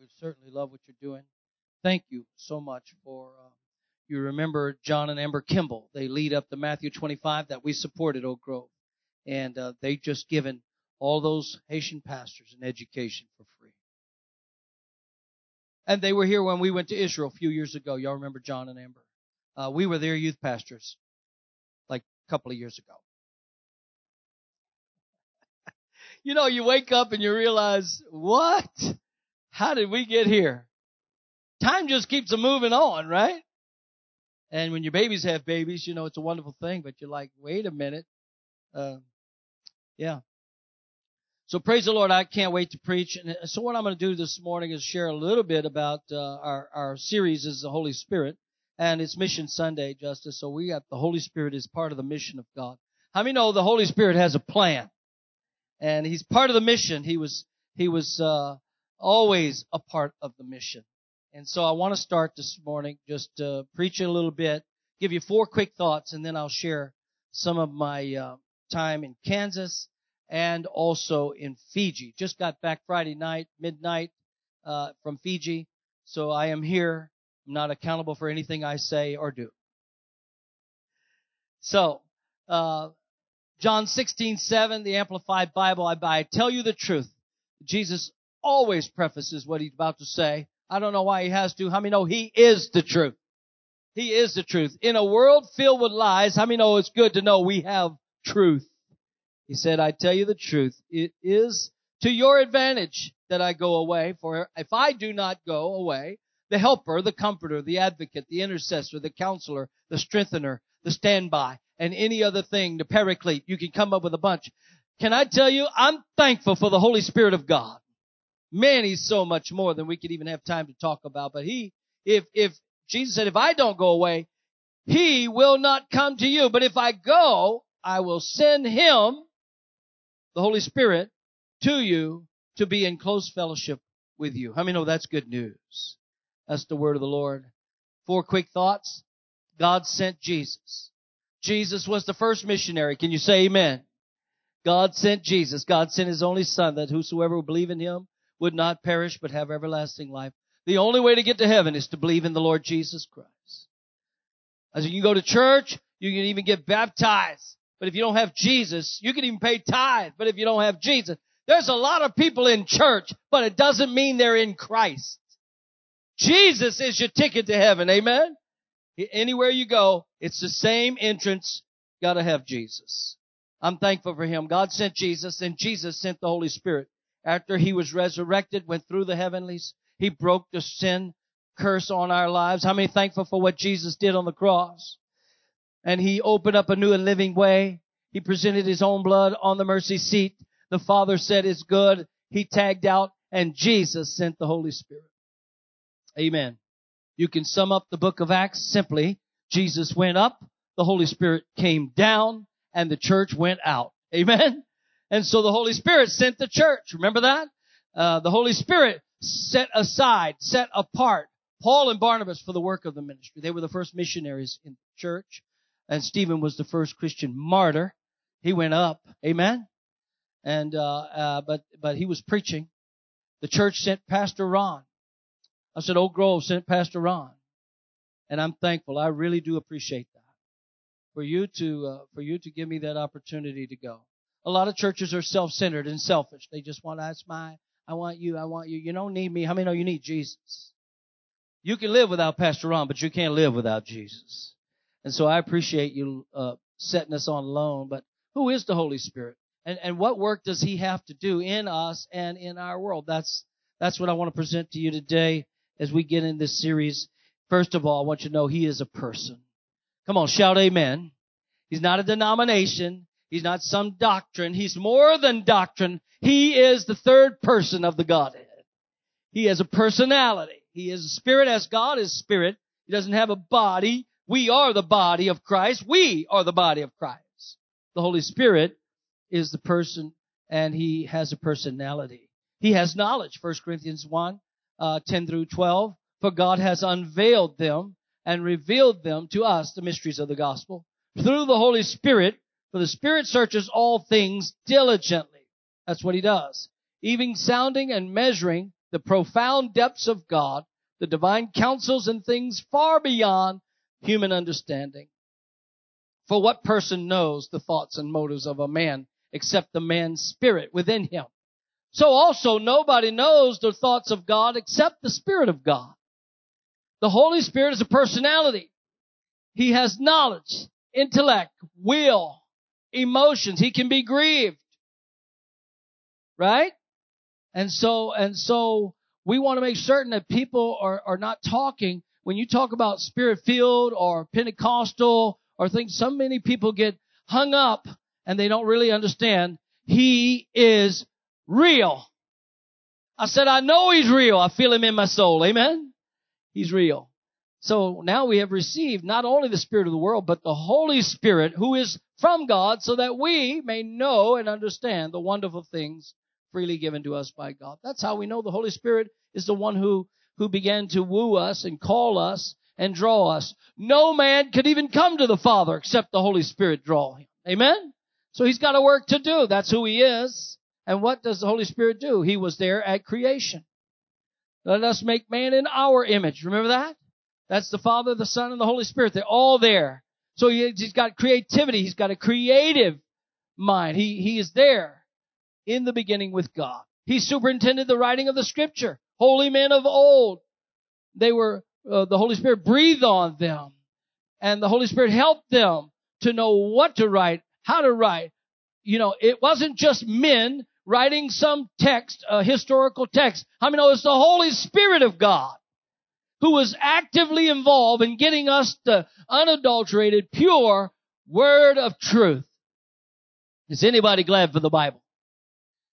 We certainly love what you're doing. Thank you so much for. Uh, you remember John and Amber Kimball? They lead up the Matthew 25 that we supported Oak Grove, and uh, they just given all those Haitian pastors an education for free. And they were here when we went to Israel a few years ago. Y'all remember John and Amber? Uh, we were their youth pastors like a couple of years ago. you know, you wake up and you realize, what? How did we get here? Time just keeps moving on, right? And when your babies have babies, you know, it's a wonderful thing, but you're like, wait a minute. Uh, yeah. So praise the Lord. I can't wait to preach. And so what I'm going to do this morning is share a little bit about uh, our, our series is the Holy Spirit. And it's Mission Sunday, Justice. So we got the Holy Spirit is part of the mission of God. How many know the Holy Spirit has a plan? And he's part of the mission. He was, he was, uh, always a part of the mission. And so I want to start this morning just uh, preaching a little bit, give you four quick thoughts, and then I'll share some of my uh, time in Kansas and also in Fiji. Just got back Friday night, midnight, uh, from Fiji. So I am here. I'm not accountable for anything I say or do. So, uh, John 16, 7, the Amplified Bible, I, I tell you the truth. Jesus always prefaces what he's about to say. I don't know why he has to. How many know he is the truth? He is the truth. In a world filled with lies, how many know it's good to know we have truth? He said, I tell you the truth. It is to your advantage that I go away, for if I do not go away, the helper, the comforter, the advocate, the intercessor, the counselor, the strengthener, the standby, and any other thing, the paraclete, you can come up with a bunch. Can I tell you, I'm thankful for the Holy Spirit of God. Man, he's so much more than we could even have time to talk about. But he, if, if Jesus said, if I don't go away, he will not come to you. But if I go, I will send him, the Holy Spirit, to you to be in close fellowship with you. How many know that's good news? That's the word of the Lord. Four quick thoughts. God sent Jesus. Jesus was the first missionary. Can you say amen? God sent Jesus. God sent his only son that whosoever will believe in him would not perish but have everlasting life. The only way to get to heaven is to believe in the Lord Jesus Christ. As you can go to church, you can even get baptized. But if you don't have Jesus, you can even pay tithe. But if you don't have Jesus, there's a lot of people in church, but it doesn't mean they're in Christ. Jesus is your ticket to heaven. Amen. Anywhere you go, it's the same entrance. Gotta have Jesus. I'm thankful for him. God sent Jesus and Jesus sent the Holy Spirit after he was resurrected, went through the heavenlies. He broke the sin curse on our lives. How many thankful for what Jesus did on the cross? And he opened up a new and living way. He presented his own blood on the mercy seat. The Father said it's good. He tagged out and Jesus sent the Holy Spirit. Amen. You can sum up the book of Acts simply. Jesus went up, the Holy Spirit came down, and the church went out. Amen. And so the Holy Spirit sent the church. Remember that? Uh, the Holy Spirit set aside, set apart Paul and Barnabas for the work of the ministry. They were the first missionaries in the church. And Stephen was the first Christian martyr. He went up. Amen. And, uh, uh, but, but he was preaching. The church sent Pastor Ron. I said, Oak Grove sent Pastor Ron. And I'm thankful. I really do appreciate that. For you to, uh, for you to give me that opportunity to go. A lot of churches are self-centered and selfish. They just want, that's my, I want you, I want you. You don't need me. How many know you need Jesus? You can live without Pastor Ron, but you can't live without Jesus. And so I appreciate you, uh, setting us on loan. But who is the Holy Spirit? And, and what work does He have to do in us and in our world? That's, that's what I want to present to you today as we get in this series. First of all, I want you to know He is a person. Come on, shout amen. He's not a denomination. He's not some doctrine. He's more than doctrine. He is the third person of the Godhead. He has a personality. He is a spirit as God is spirit. He doesn't have a body. We are the body of Christ. We are the body of Christ. The Holy Spirit is the person and he has a personality. He has knowledge. 1 Corinthians 1, uh, 10 through 12. For God has unveiled them and revealed them to us, the mysteries of the gospel, through the Holy Spirit for the Spirit searches all things diligently. That's what He does. Even sounding and measuring the profound depths of God, the divine counsels and things far beyond human understanding. For what person knows the thoughts and motives of a man except the man's spirit within him? So also nobody knows the thoughts of God except the Spirit of God. The Holy Spirit is a personality. He has knowledge, intellect, will, emotions. He can be grieved. Right? And so, and so we want to make certain that people are, are not talking when you talk about spirit filled or Pentecostal or things, so many people get hung up and they don't really understand. He is real. I said, I know he's real. I feel him in my soul. Amen. He's real. So now we have received not only the Spirit of the world, but the Holy Spirit who is from God so that we may know and understand the wonderful things freely given to us by God. That's how we know the Holy Spirit is the one who, who began to woo us and call us and draw us. No man could even come to the Father except the Holy Spirit draw him. Amen? So he's got a work to do. That's who he is. And what does the Holy Spirit do? He was there at creation. Let us make man in our image. Remember that? That's the Father, the Son, and the Holy Spirit. They're all there. So he's got creativity. He's got a creative mind. He, he is there in the beginning with God. He superintended the writing of the scripture. Holy men of old. They were, uh, the Holy Spirit breathed on them. And the Holy Spirit helped them to know what to write, how to write. You know, it wasn't just men writing some text, a historical text. I many know it's the Holy Spirit of God who was actively involved in getting us the unadulterated, pure word of truth. Is anybody glad for the Bible?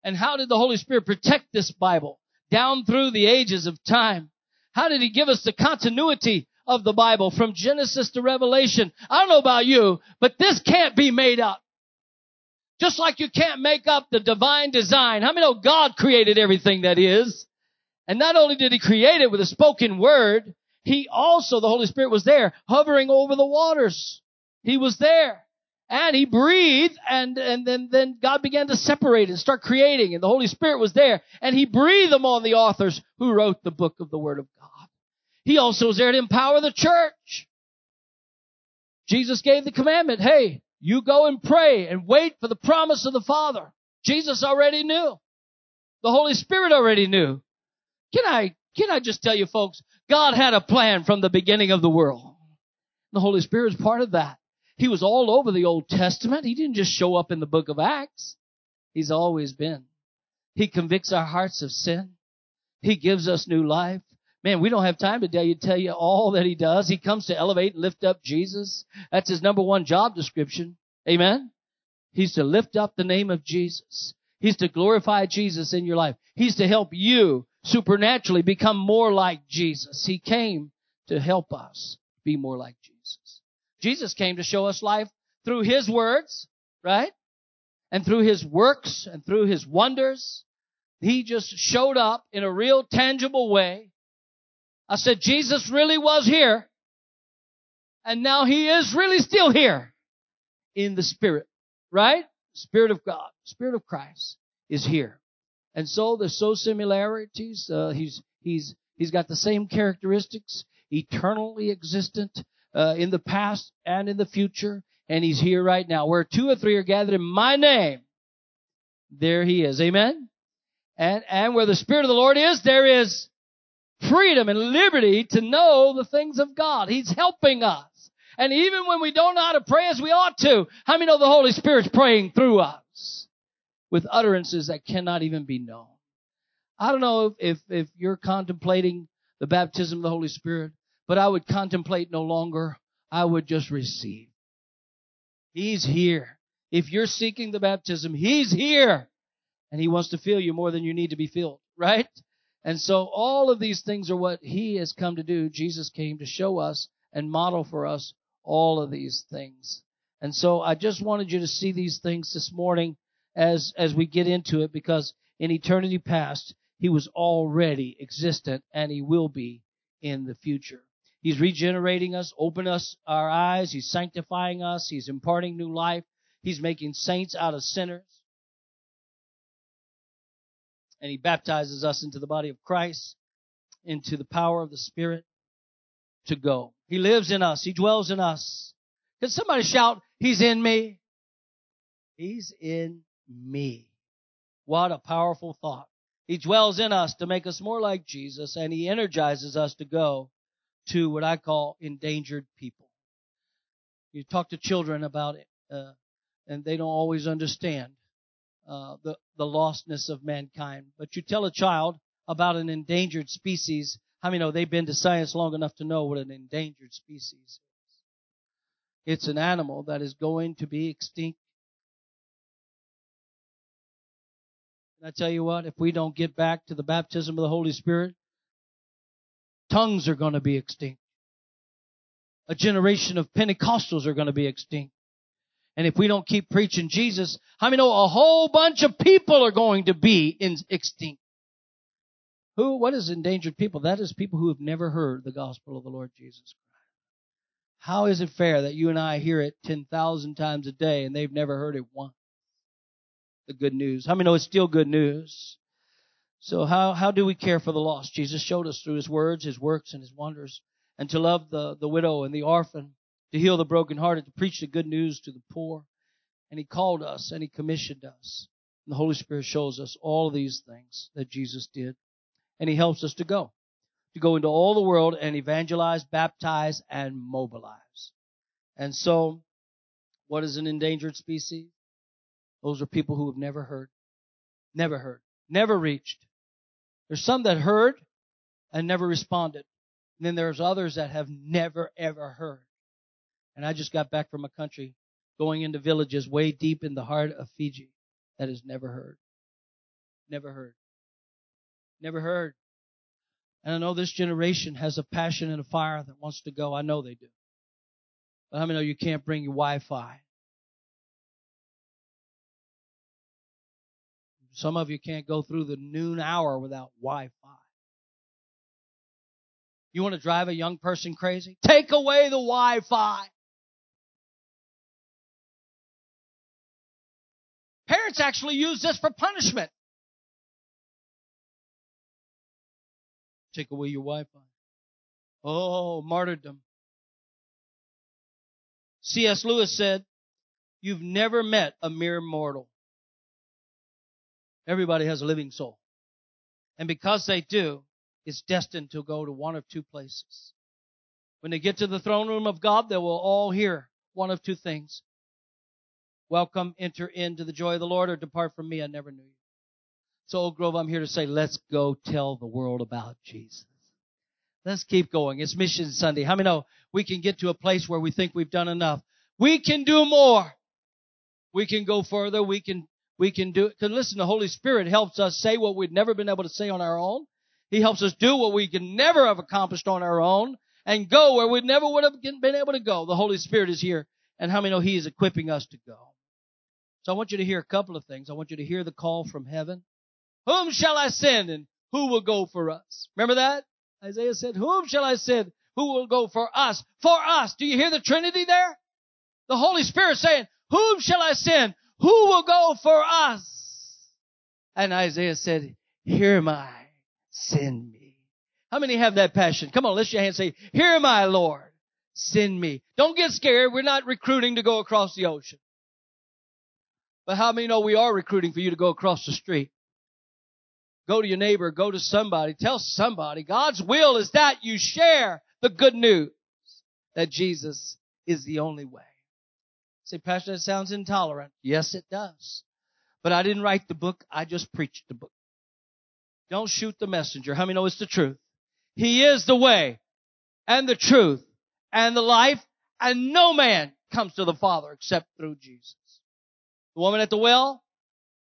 And how did the Holy Spirit protect this Bible down through the ages of time? How did He give us the continuity of the Bible from Genesis to Revelation? I don't know about you, but this can't be made up. Just like you can't make up the divine design. How many know God created everything that is? And not only did He create it with a spoken word, He also, the Holy Spirit was there, hovering over the waters. He was there. And he breathed and, and then, then God began to separate and start creating and the Holy Spirit was there and he breathed upon the authors who wrote the book of the Word of God. He also was there to empower the church. Jesus gave the commandment, hey, you go and pray and wait for the promise of the Father. Jesus already knew. The Holy Spirit already knew. Can I, can I just tell you folks, God had a plan from the beginning of the world. The Holy Spirit is part of that. He was all over the Old Testament. He didn't just show up in the book of Acts. He's always been. He convicts our hearts of sin. He gives us new life. Man, we don't have time to tell you all that he does. He comes to elevate and lift up Jesus. That's his number one job description. Amen. He's to lift up the name of Jesus. He's to glorify Jesus in your life. He's to help you supernaturally become more like Jesus. He came to help us be more like Jesus. Jesus came to show us life through His words, right? And through His works and through His wonders. He just showed up in a real tangible way. I said, Jesus really was here. And now He is really still here in the Spirit, right? Spirit of God, Spirit of Christ is here. And so there's so similarities. Uh, he's, he's, he's got the same characteristics, eternally existent, uh, in the past and in the future, and He's here right now. Where two or three are gathered in my name, there He is. Amen? And, and where the Spirit of the Lord is, there is freedom and liberty to know the things of God. He's helping us. And even when we don't know how to pray as we ought to, how many know the Holy Spirit's praying through us with utterances that cannot even be known? I don't know if, if, if you're contemplating the baptism of the Holy Spirit but I would contemplate no longer. I would just receive. He's here. If you're seeking the baptism, He's here. And He wants to fill you more than you need to be filled, right? And so all of these things are what He has come to do. Jesus came to show us and model for us all of these things. And so I just wanted you to see these things this morning as, as we get into it because in eternity past, He was already existent and He will be in the future. He's regenerating us, opening us our eyes. He's sanctifying us. He's imparting new life. He's making saints out of sinners. and he baptizes us into the body of Christ, into the power of the Spirit to go. He lives in us. He dwells in us. Can somebody shout, He's in me? He's in me. What a powerful thought. He dwells in us to make us more like Jesus and he energizes us to go to what I call endangered people. You talk to children about it, uh, and they don't always understand uh, the the lostness of mankind. But you tell a child about an endangered species. How many know they've been to science long enough to know what an endangered species is? It's an animal that is going to be extinct. I tell you what, if we don't get back to the baptism of the Holy Spirit, tongues are going to be extinct. A generation of Pentecostals are going to be extinct. And if we don't keep preaching Jesus, how many know a whole bunch of people are going to be in, extinct? Who, what is endangered people? That is people who have never heard the gospel of the Lord Jesus Christ. How is it fair that you and I hear it 10,000 times a day and they've never heard it once? The good news. How many know it's still good news? So how, how do we care for the lost? Jesus showed us through his words, his works, and his wonders, and to love the, the widow and the orphan, to heal the brokenhearted, to preach the good news to the poor. And he called us and he commissioned us. And the Holy Spirit shows us all these things that Jesus did. And he helps us to go. To go into all the world and evangelize, baptize, and mobilize. And so, what is an endangered species? Those are people who have never heard. Never heard. Never reached. There's some that heard and never responded. And then there's others that have never ever heard. And I just got back from a country going into villages way deep in the heart of Fiji that has never heard. Never heard. Never heard. And I know this generation has a passion and a fire that wants to go. I know they do. But how many know you can't bring your Wi-Fi? Some of you can't go through the noon hour without Wi-Fi. You want to drive a young person crazy? Take away the Wi-Fi. Parents actually use this for punishment. Take away your Wi-Fi. Oh, martyrdom. C.S. Lewis said, You've never met a mere mortal. Everybody has a living soul. And because they do, it's destined to go to one of two places. When they get to the throne room of God, they will all hear one of two things. Welcome, enter into the joy of the Lord, or depart from me, I never knew you. So, Grove, I'm here to say, let's go tell the world about Jesus. Let's keep going. It's Mission Sunday. How many know we can get to a place where we think we've done enough? We can do more. We can go further. We can we can do it. Because listen, the Holy Spirit helps us say what we've never been able to say on our own. He helps us do what we can never have accomplished on our own and go where we never would have been able to go. The Holy Spirit is here. And how many know He is equipping us to go? So I want you to hear a couple of things. I want you to hear the call from heaven. Whom shall I send and who will go for us? Remember that? Isaiah said, whom shall I send? Who will go for us? For us. Do you hear the Trinity there? The Holy Spirit saying, whom shall I send? Who will go for us? And Isaiah said, Here am I, send me. How many have that passion? Come on, lift your hand and say, Here am I, Lord, send me. Don't get scared. We're not recruiting to go across the ocean. But how many know we are recruiting for you to go across the street? Go to your neighbor, go to somebody, tell somebody. God's will is that you share the good news that Jesus is the only way. Say, Pastor, that sounds intolerant. Yes, it does. But I didn't write the book. I just preached the book. Don't shoot the messenger. How many know it's the truth? He is the way and the truth and the life and no man comes to the Father except through Jesus. The woman at the well,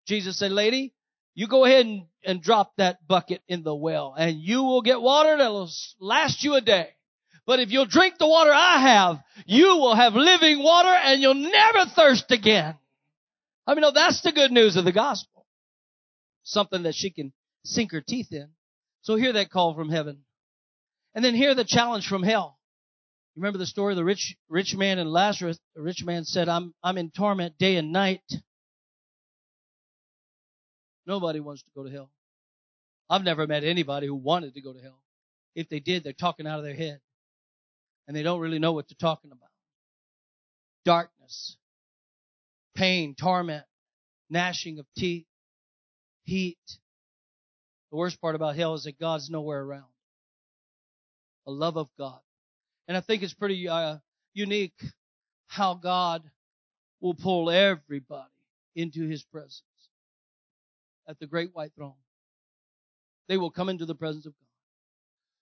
Jesus said, lady, you go ahead and, and drop that bucket in the well and you will get water that'll last you a day. But if you'll drink the water I have, you will have living water and you'll never thirst again. I mean, no, that's the good news of the gospel. Something that she can sink her teeth in. So hear that call from heaven. And then hear the challenge from hell. Remember the story of the rich, rich man and Lazarus? The rich man said, I'm, I'm in torment day and night. Nobody wants to go to hell. I've never met anybody who wanted to go to hell. If they did, they're talking out of their head. And they don't really know what they're talking about. Darkness, pain, torment, gnashing of teeth, heat. The worst part about hell is that God's nowhere around. The love of God. And I think it's pretty uh, unique how God will pull everybody into his presence at the great white throne. They will come into the presence of God.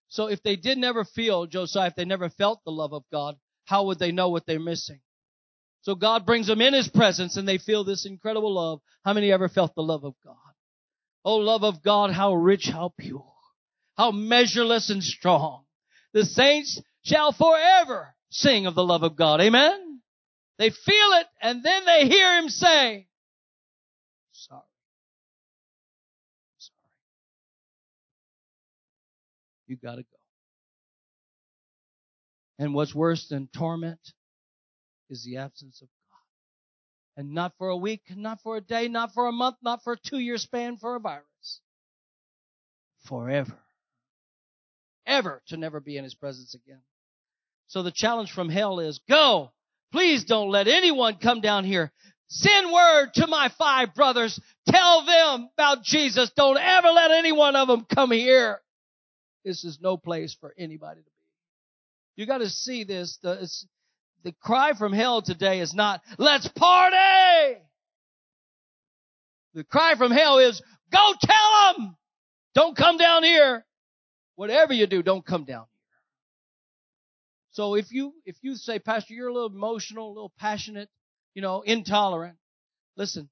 So if they did never feel, Josiah, if they never felt the love of God, how would they know what they're missing? So God brings them in His presence and they feel this incredible love. How many ever felt the love of God? Oh, love of God, how rich, how pure, how measureless and strong. The saints shall forever sing of the love of God. Amen? They feel it and then they hear Him say, You gotta go. And what's worse than torment is the absence of God. And not for a week, not for a day, not for a month, not for a two year span for a virus. Forever. Ever to never be in His presence again. So the challenge from hell is go. Please don't let anyone come down here. Send word to my five brothers. Tell them about Jesus. Don't ever let any one of them come here. This is no place for anybody to be. You got to see this. The, the cry from hell today is not, let's party! The cry from hell is, go tell them! Don't come down here. Whatever you do, don't come down here. So if you, if you say, Pastor, you're a little emotional, a little passionate, you know, intolerant, listen,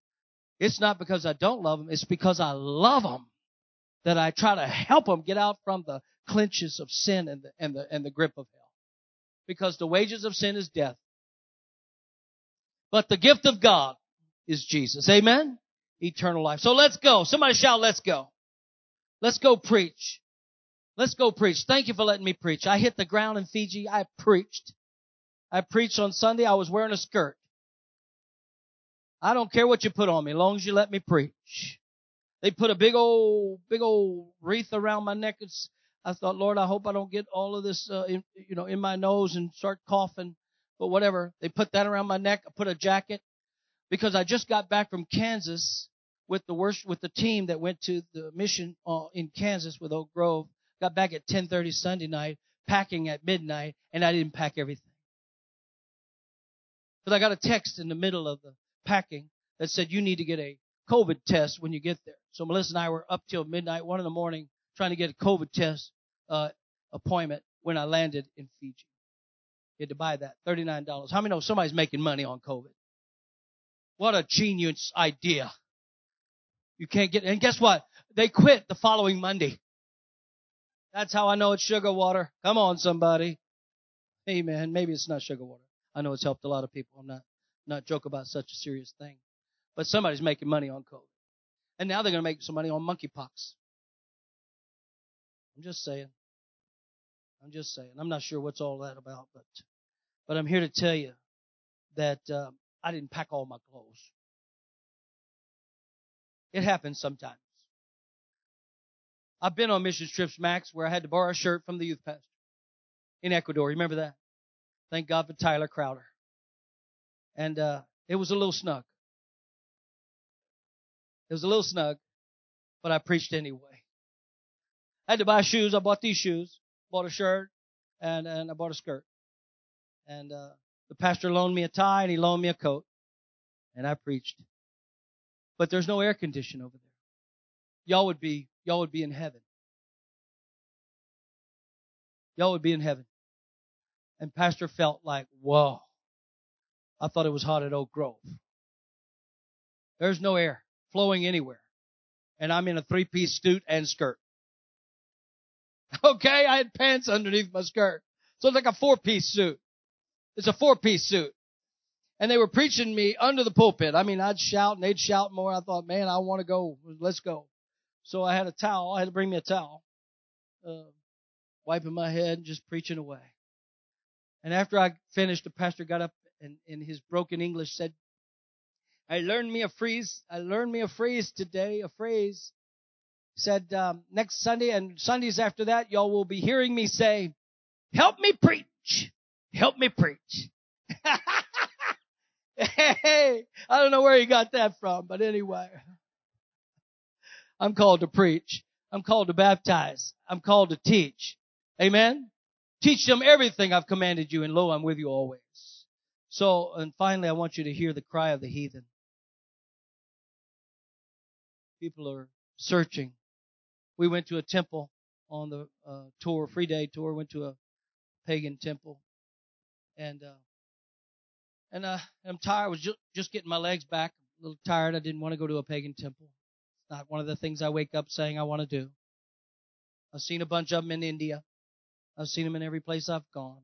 it's not because I don't love them, it's because I love them that I try to help them get out from the clinches of sin and the, and the, and the grip of hell because the wages of sin is death. But the gift of God is Jesus. Amen? Eternal life. So let's go. Somebody shout, let's go. Let's go preach. Let's go preach. Thank you for letting me preach. I hit the ground in Fiji. I preached. I preached on Sunday. I was wearing a skirt. I don't care what you put on me, as long as you let me preach. They put a big old, big old wreath around my neck. It's I thought, Lord, I hope I don't get all of this, uh, in, you know, in my nose and start coughing. But whatever. They put that around my neck. I put a jacket because I just got back from Kansas with the worst, with the team that went to the mission uh, in Kansas with Oak Grove. Got back at 10:30 Sunday night, packing at midnight, and I didn't pack everything. But I got a text in the middle of the packing that said you need to get a COVID test when you get there. So Melissa and I were up till midnight, one in the morning, trying to get a COVID test uh, appointment when I landed in Fiji. You had to buy that, $39. How many know somebody's making money on COVID? What a genius idea. You can't get, and guess what? They quit the following Monday. That's how I know it's sugar water. Come on, somebody. Amen. Maybe it's not sugar water. I know it's helped a lot of people. I'm not, not joke about such a serious thing. But somebody's making money on COVID. And now they're going to make some money on monkeypox. I'm just saying. I'm just saying. I'm not sure what's all that about, but but I'm here to tell you that uh, I didn't pack all my clothes. It happens sometimes. I've been on mission trips, Max, where I had to borrow a shirt from the youth pastor in Ecuador. Remember that? Thank God for Tyler Crowder. And uh, it was a little snug. It was a little snug, but I preached anyway. I had to buy shoes. I bought these shoes, bought a shirt, and, and I bought a skirt. And, uh, the pastor loaned me a tie and he loaned me a coat. And I preached. But there's no air condition over there. Y'all would be, y'all would be in heaven. Y'all would be in heaven. And pastor felt like, whoa. I thought it was hot at Oak Grove. There's no air flowing anywhere. And I'm in a three piece suit and skirt. Okay, I had pants underneath my skirt. So it's like a four piece suit. It's a four piece suit. And they were preaching me under the pulpit. I mean, I'd shout and they'd shout more. I thought, man, I want to go. Let's go. So I had a towel. I had to bring me a towel. Uh, wiping my head and just preaching away. And after I finished, the pastor got up and in his broken English said, I learned me a phrase. I learned me a phrase today, a phrase. said um, next Sunday and Sundays after that, y'all will be hearing me say, "Help me preach, help me preach." hey, I don't know where he got that from, but anyway, I'm called to preach. I'm called to baptize. I'm called to teach. Amen. Teach them everything I've commanded you, and lo, I'm with you always. So, and finally, I want you to hear the cry of the heathen. People are searching. We went to a temple on the uh, tour, free day tour, went to a pagan temple. And, uh, and, uh, I'm tired. I was just, just getting my legs back. A little tired. I didn't want to go to a pagan temple. It's not one of the things I wake up saying I want to do. I've seen a bunch of them in India. I've seen them in every place I've gone.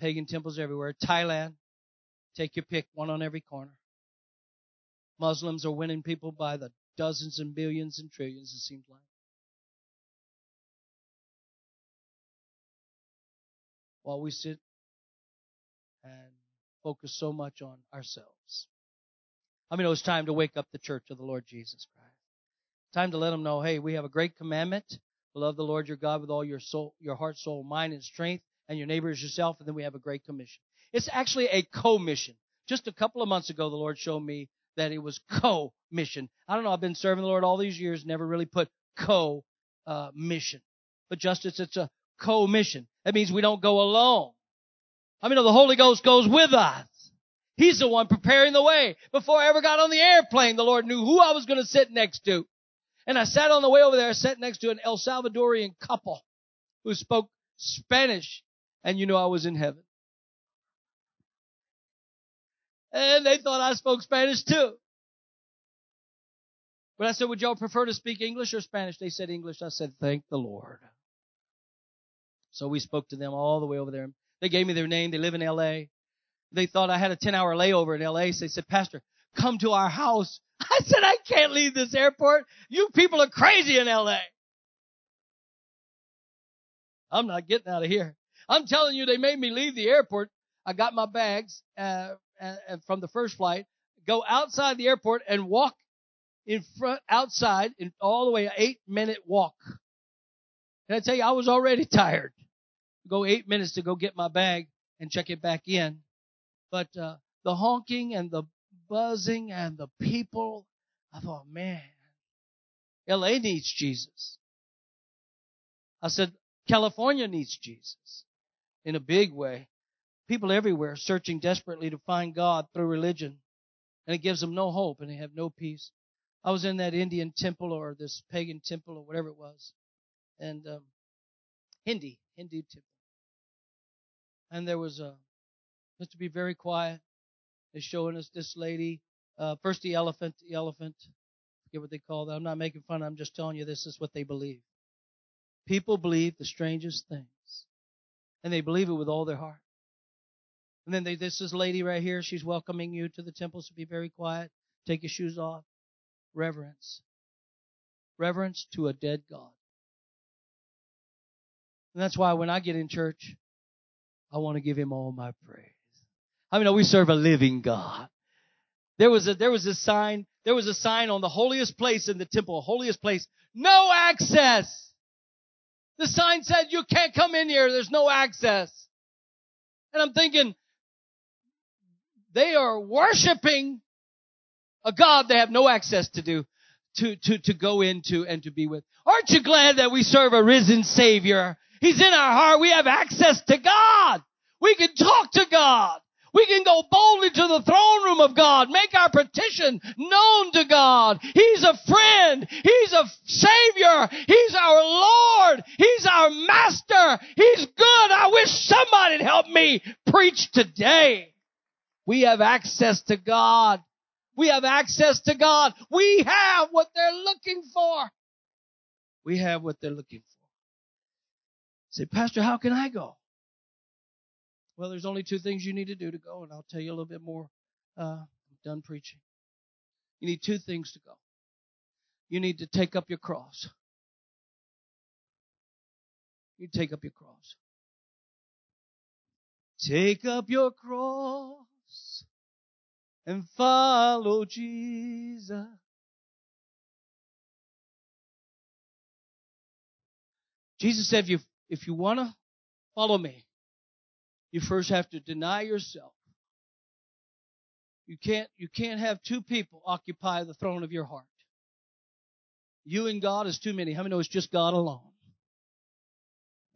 Pagan temples everywhere. Thailand, take your pick, one on every corner. Muslims are winning people by the dozens and billions and trillions, it seems like. While we sit and focus so much on ourselves. I mean, it was time to wake up the church of the Lord Jesus Christ. Time to let them know, hey, we have a great commandment love the Lord your God with all your soul, your heart, soul, mind, and strength, and your neighbor as yourself. And then we have a great commission. It's actually a co-mission. Just a couple of months ago, the Lord showed me that it was co-mission. I don't know. I've been serving the Lord all these years, never really put co-mission. But justice, it's a co-mission. That means we don't go alone. I mean, the Holy Ghost goes with us. He's the one preparing the way. Before I ever got on the airplane, the Lord knew who I was going to sit next to. And I sat on the way over there, I sat next to an El Salvadorian couple who spoke Spanish, and you know I was in heaven. And they thought I spoke Spanish too. But I said, would y'all prefer to speak English or Spanish? They said English. I said, thank the Lord. So we spoke to them all the way over there. They gave me their name. They live in LA. They thought I had a 10 hour layover in LA. So they said, Pastor, come to our house. I said, I can't leave this airport. You people are crazy in LA. I'm not getting out of here. I'm telling you, they made me leave the airport. I got my bags uh, from the first flight, go outside the airport and walk in front, outside, in all the way, an eight minute walk. Can I tell you, I was already tired. Go eight minutes to go get my bag and check it back in. But uh, the honking and the buzzing and the people. I thought, man, LA needs Jesus. I said, California needs Jesus in a big way. People everywhere searching desperately to find God through religion, and it gives them no hope and they have no peace. I was in that Indian temple or this pagan temple or whatever it was, and um, Hindi, Hindu temple, and there was a just to be very quiet They're showing us this lady. Uh, first, the elephant, the elephant. Forget what they call that. I'm not making fun. I'm just telling you this is what they believe. People believe the strangest things, and they believe it with all their heart. And then they, this is lady right here. She's welcoming you to the temple, so be very quiet. Take your shoes off. Reverence. Reverence to a dead God. And that's why when I get in church, I want to give him all my praise. I mean, we serve a living God. There was a, there was a sign, there was a sign on the holiest place in the temple, holiest place, no access. The sign said, you can't come in here, there's no access. And I'm thinking, they are worshiping a God they have no access to do, to, to, to go into and to be with. Aren't you glad that we serve a risen Savior? He's in our heart. We have access to God. We can talk to God. We can go boldly to the throne room of God, make our petition known to God. He's a friend. He's a savior. He's our Lord. He's our master. He's good. I wish somebody'd help me preach today. We have access to God. We have access to God. We have what they're looking for. We have what they're looking for. Say, Pastor, how can I go? Well, there's only two things you need to do to go, and I'll tell you a little bit more. Uh, I'm done preaching. You need two things to go. You need to take up your cross. You take up your cross. Take up your cross and follow Jesus. Jesus said, if you, if you want to follow me, you first have to deny yourself. You can't, you can't have two people occupy the throne of your heart. You and God is too many. How many know it's just God alone?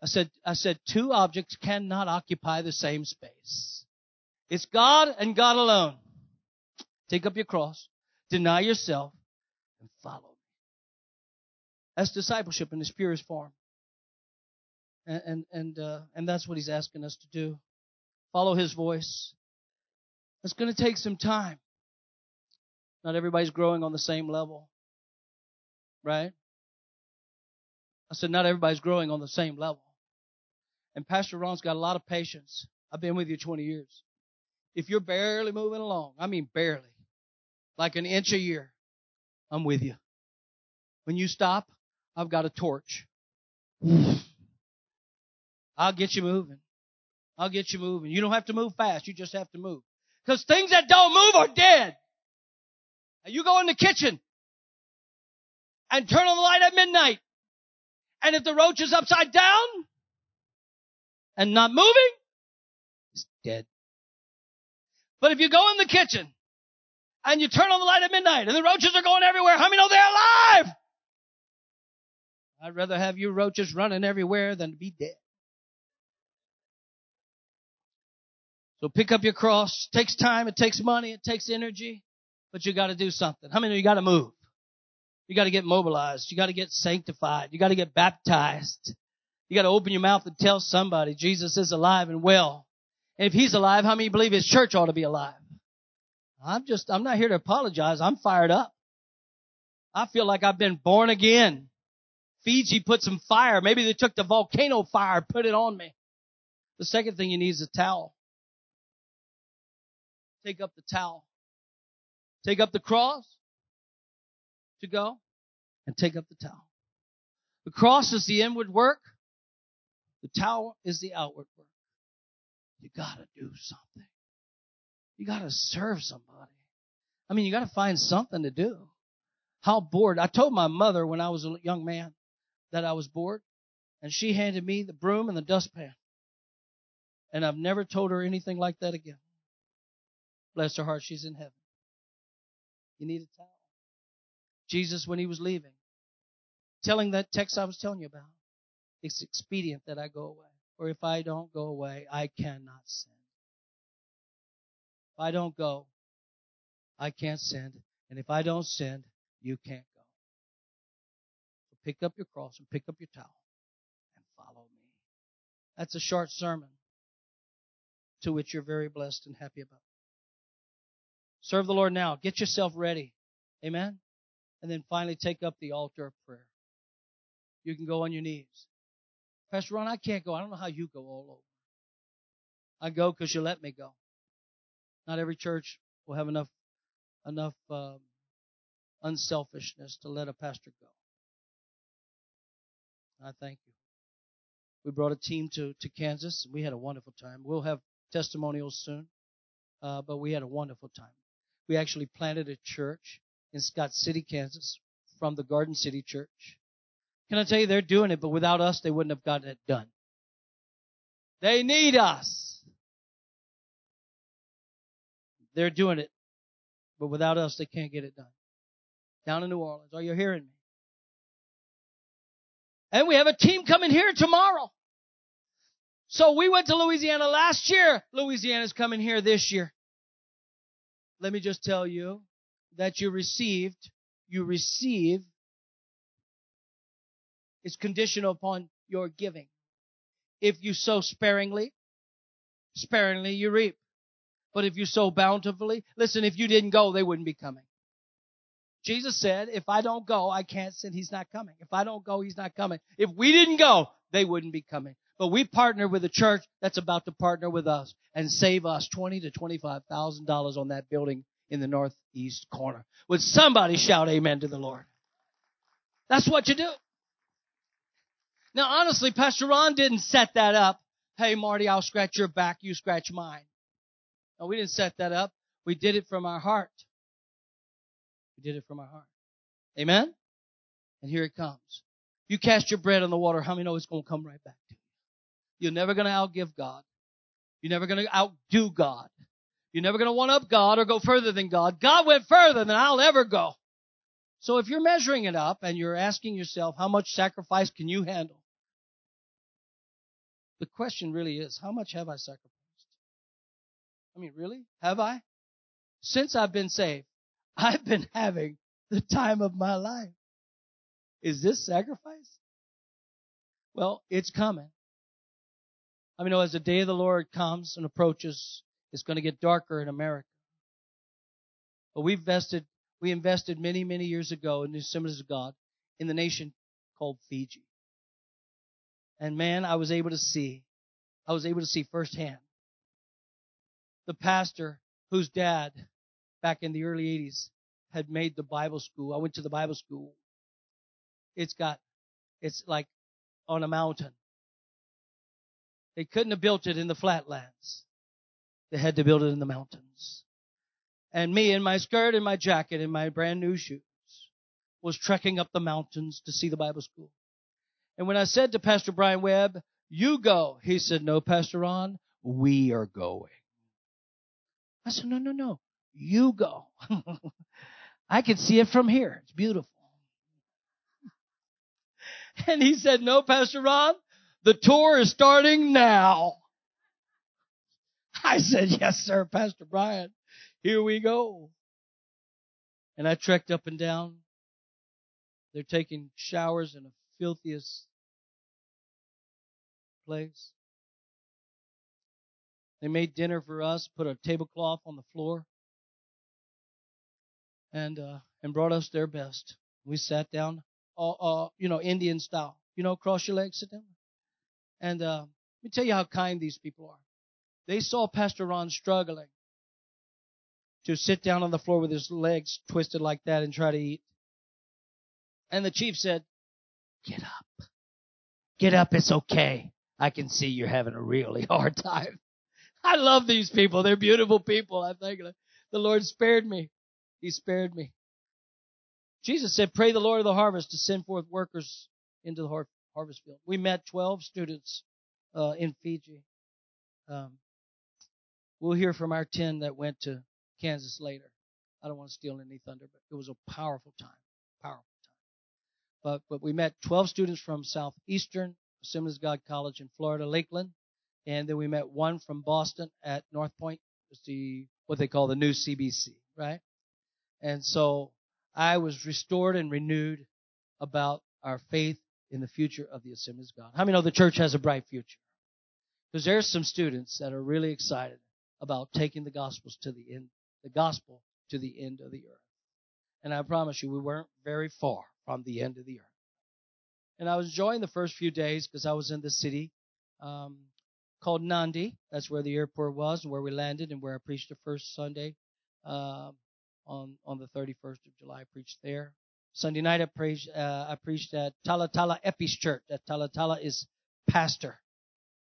I said, I said two objects cannot occupy the same space. It's God and God alone. Take up your cross, deny yourself, and follow me. That's discipleship in its purest form. And, and, and, uh, and that's what he's asking us to do. Follow his voice. It's going to take some time. Not everybody's growing on the same level. Right? I said, not everybody's growing on the same level. And Pastor Ron's got a lot of patience. I've been with you 20 years. If you're barely moving along, I mean barely, like an inch a year, I'm with you. When you stop, I've got a torch. I'll get you moving. I'll get you moving. You don't have to move fast. You just have to move. Because things that don't move are dead. And you go in the kitchen and turn on the light at midnight. And if the roach is upside down and not moving, it's dead. But if you go in the kitchen and you turn on the light at midnight and the roaches are going everywhere, how many know they're alive? I'd rather have you roaches running everywhere than to be dead. So pick up your cross. It takes time. It takes money. It takes energy. But you got to do something. How many of you got to move? You got to get mobilized. You got to get sanctified. You got to get baptized. You got to open your mouth and tell somebody Jesus is alive and well. And if he's alive, how many believe his church ought to be alive? I'm just, I'm not here to apologize. I'm fired up. I feel like I've been born again. Fiji put some fire. Maybe they took the volcano fire, put it on me. The second thing you need is a towel. Take up the towel. Take up the cross to go and take up the towel. The cross is the inward work. The towel is the outward work. You gotta do something. You gotta serve somebody. I mean, you gotta find something to do. How bored. I told my mother when I was a young man that I was bored and she handed me the broom and the dustpan. And I've never told her anything like that again. Bless her heart, she's in heaven. You need a towel. Jesus, when he was leaving, telling that text I was telling you about, it's expedient that I go away. Or if I don't go away, I cannot send. If I don't go, I can't send. And if I don't send, you can't go. So pick up your cross and pick up your towel and follow me. That's a short sermon to which you're very blessed and happy about. Serve the Lord now. Get yourself ready. Amen. And then finally take up the altar of prayer. You can go on your knees. Pastor Ron, I can't go. I don't know how you go all over. I go because you let me go. Not every church will have enough enough um, unselfishness to let a pastor go. I thank you. We brought a team to, to Kansas. We had a wonderful time. We'll have testimonials soon, uh, but we had a wonderful time. We actually planted a church in Scott City, Kansas, from the Garden City Church. Can I tell you, they're doing it, but without us, they wouldn't have gotten it done. They need us. They're doing it, but without us, they can't get it done. Down in New Orleans. Are you hearing me? And we have a team coming here tomorrow. So we went to Louisiana last year. Louisiana's coming here this year let me just tell you that you received, you receive is conditional upon your giving. If you sow sparingly, sparingly you reap. But if you sow bountifully, listen, if you didn't go, they wouldn't be coming. Jesus said, if I don't go, I can't send, he's not coming. If I don't go, he's not coming. If we didn't go, they wouldn't be coming. But we partner with a church that's about to partner with us and save us twenty to twenty-five thousand dollars on that building in the northeast corner. Would somebody shout amen to the Lord? That's what you do. Now honestly, Pastor Ron didn't set that up. Hey Marty, I'll scratch your back, you scratch mine. No, we didn't set that up. We did it from our heart. We did it from our heart. Amen? And here it comes. You cast your bread on the water, how many know it's going to come right back to you? You're never going to outgive God. You're never going to outdo God. You're never going to one up God or go further than God. God went further than I'll ever go. So if you're measuring it up and you're asking yourself, how much sacrifice can you handle? The question really is, how much have I sacrificed? I mean, really? Have I? Since I've been saved, I've been having the time of my life. Is this sacrifice? Well, it's coming. I mean, as the day of the Lord comes and approaches, it's going to get darker in America. But we invested, we invested many, many years ago in the Assemblies of God in the nation called Fiji. And man, I was able to see, I was able to see firsthand the pastor whose dad back in the early 80s had made the Bible school. I went to the Bible school. It's got, it's like on a mountain. They couldn't have built it in the flatlands. They had to build it in the mountains. And me in my skirt and my jacket and my brand new shoes was trekking up the mountains to see the Bible school. And when I said to Pastor Brian Webb, you go, he said, no, Pastor Ron, we are going. I said, no, no, no, you go. I can see it from here. It's beautiful. And he said, no, Pastor Ron, the tour is starting now. I said, yes, sir, Pastor Brian. Here we go. And I trekked up and down. They're taking showers in the filthiest place. They made dinner for us, put a tablecloth on the floor, and uh, and brought us their best. We sat down, uh, you know, Indian style. You know, cross your legs, sit down. And uh, let me tell you how kind these people are. They saw Pastor Ron struggling to sit down on the floor with his legs twisted like that and try to eat. And the chief said, Get up. Get up, it's okay. I can see you're having a really hard time. I love these people. They're beautiful people. I think the Lord spared me. He spared me. Jesus said, pray the Lord of the harvest to send forth workers into the harvest field. We met 12 students uh, in Fiji. Um, we'll hear from our 10 that went to Kansas later. I don't want to steal any thunder, but it was a powerful time. Powerful time. But, but we met 12 students from Southeastern Assemblies of God College in Florida, Lakeland. And then we met one from Boston at North Point. The, what they call the new CBC, right? And so I was restored and renewed about our faith in the future of the Assemblies of God. How many know the church has a bright future? Because there's some students that are really excited about taking the gospels to the end, the gospel to the end of the earth. And I promise you, we weren't very far from the end of the earth. And I was enjoying the first few days because I was in the city um, called Nandi. That's where the airport was and where we landed and where I preached the first Sunday uh, on on the 31st of July. I preached there. Sunday night I preached uh, I preached at Talatala Epis Church. That Talatala is pastor,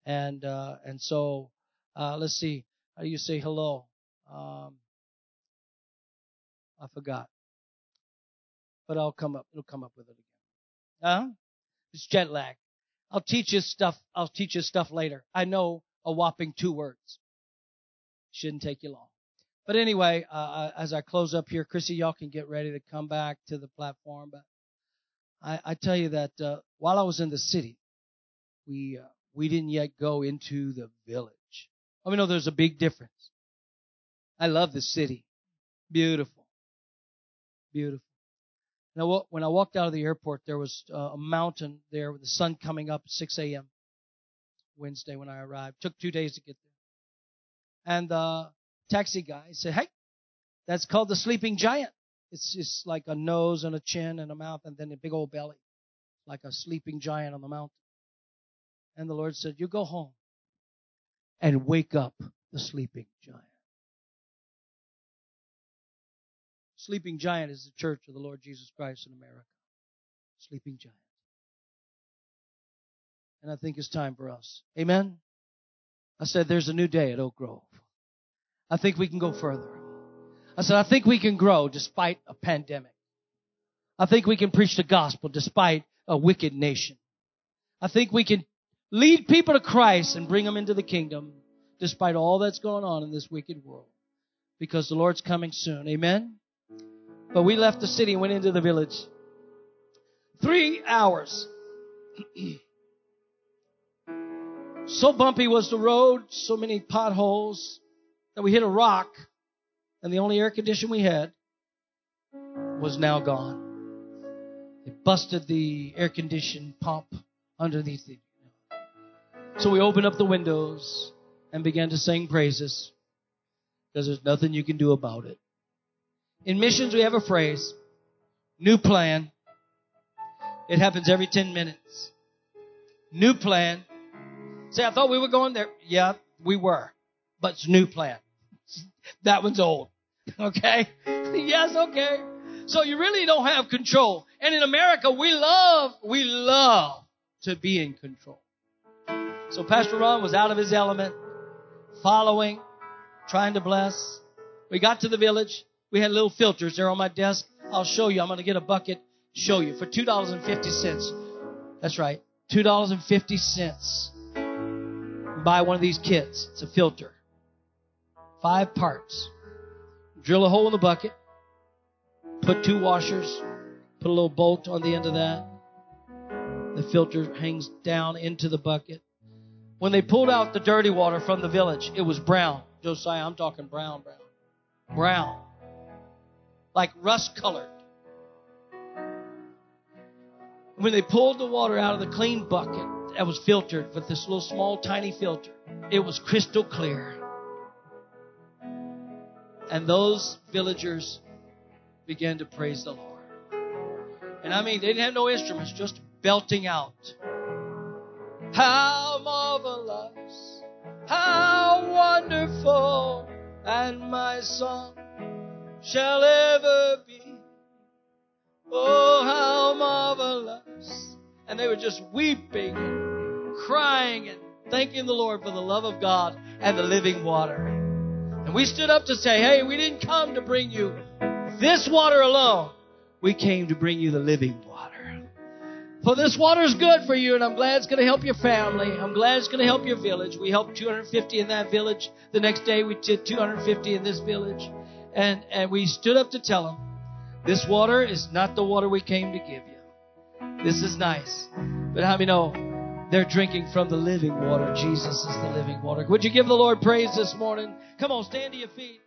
and uh, and so uh, let's see how do you say hello? Um, I forgot, but I'll come up. It'll come up with it again. Huh? It's jet lag. I'll teach you stuff. I'll teach you stuff later. I know a whopping two words. Shouldn't take you long. But anyway, uh, uh, as I close up here, Chrissy, y'all can get ready to come back to the platform. But I, I tell you that uh, while I was in the city, we uh, we didn't yet go into the village. I mean, no, there's a big difference. I love the city. Beautiful. Beautiful. Now, when I walked out of the airport, there was uh, a mountain there with the sun coming up at 6 a.m. Wednesday when I arrived. Took two days to get there. And the taxi guy said, Hey, that's called the sleeping giant. It's just like a nose and a chin and a mouth and then a big old belly, like a sleeping giant on the mountain. And the Lord said, You go home and wake up the sleeping giant. Sleeping giant is the church of the Lord Jesus Christ in America. Sleeping giant. And I think it's time for us. Amen? I said there's a new day at Oak Grove. I think we can go further. I said I think we can grow despite a pandemic. I think we can preach the gospel despite a wicked nation. I think we can lead people to Christ and bring them into the kingdom despite all that's going on in this wicked world because the Lord's coming soon. Amen? But we left the city and went into the village. Three hours. so bumpy was the road, so many potholes that we hit a rock and the only air condition we had was now gone. They busted the air conditioned pump underneath it. So we opened up the windows and began to sing praises because there's nothing you can do about it. In missions, we have a phrase, new plan. It happens every 10 minutes. New plan. Say, I thought we were going there. Yeah, we were, but it's new plan. That one's old. Okay? yes, okay. So you really don't have control. And in America, we love, we love to be in control. So Pastor Ron was out of his element, following, trying to bless. We got to the village. We had little filters there on my desk. I'll show you. I'm going to get a bucket, show you for $2.50. That's right. $2.50. Buy one of these kits. It's a filter. Five parts. Drill a hole in the bucket. Put two washers. Put a little bolt on the end of that. The filter hangs down into the bucket. When they pulled out the dirty water from the village, it was brown. Josiah, I'm talking brown, brown. Brown. Like rust colored. When they pulled the water out of the clean bucket that was filtered with this little small tiny filter, it was crystal clear. And those villagers began to praise the Lord. And I mean, they didn't have no instruments, just belting out. How marvelous, how wonderful, and my song shall ever be. Oh, how marvelous. And they were just weeping and crying and thanking the Lord for the love of God and the living water. And we stood up to say, hey, we didn't come to bring you this water alone. We came to bring you the living water. For this water is good for you, and I'm glad it's going to help your family. I'm glad it's going to help your village. We helped 250 in that village. The next day we did 250 in this village. And, and we stood up to tell them, this water is not the water we came to give you. This is nice. But how many know they're drinking from the living water. Jesus is the living water. Would you give the Lord praise this morning? Come on, stand to your feet.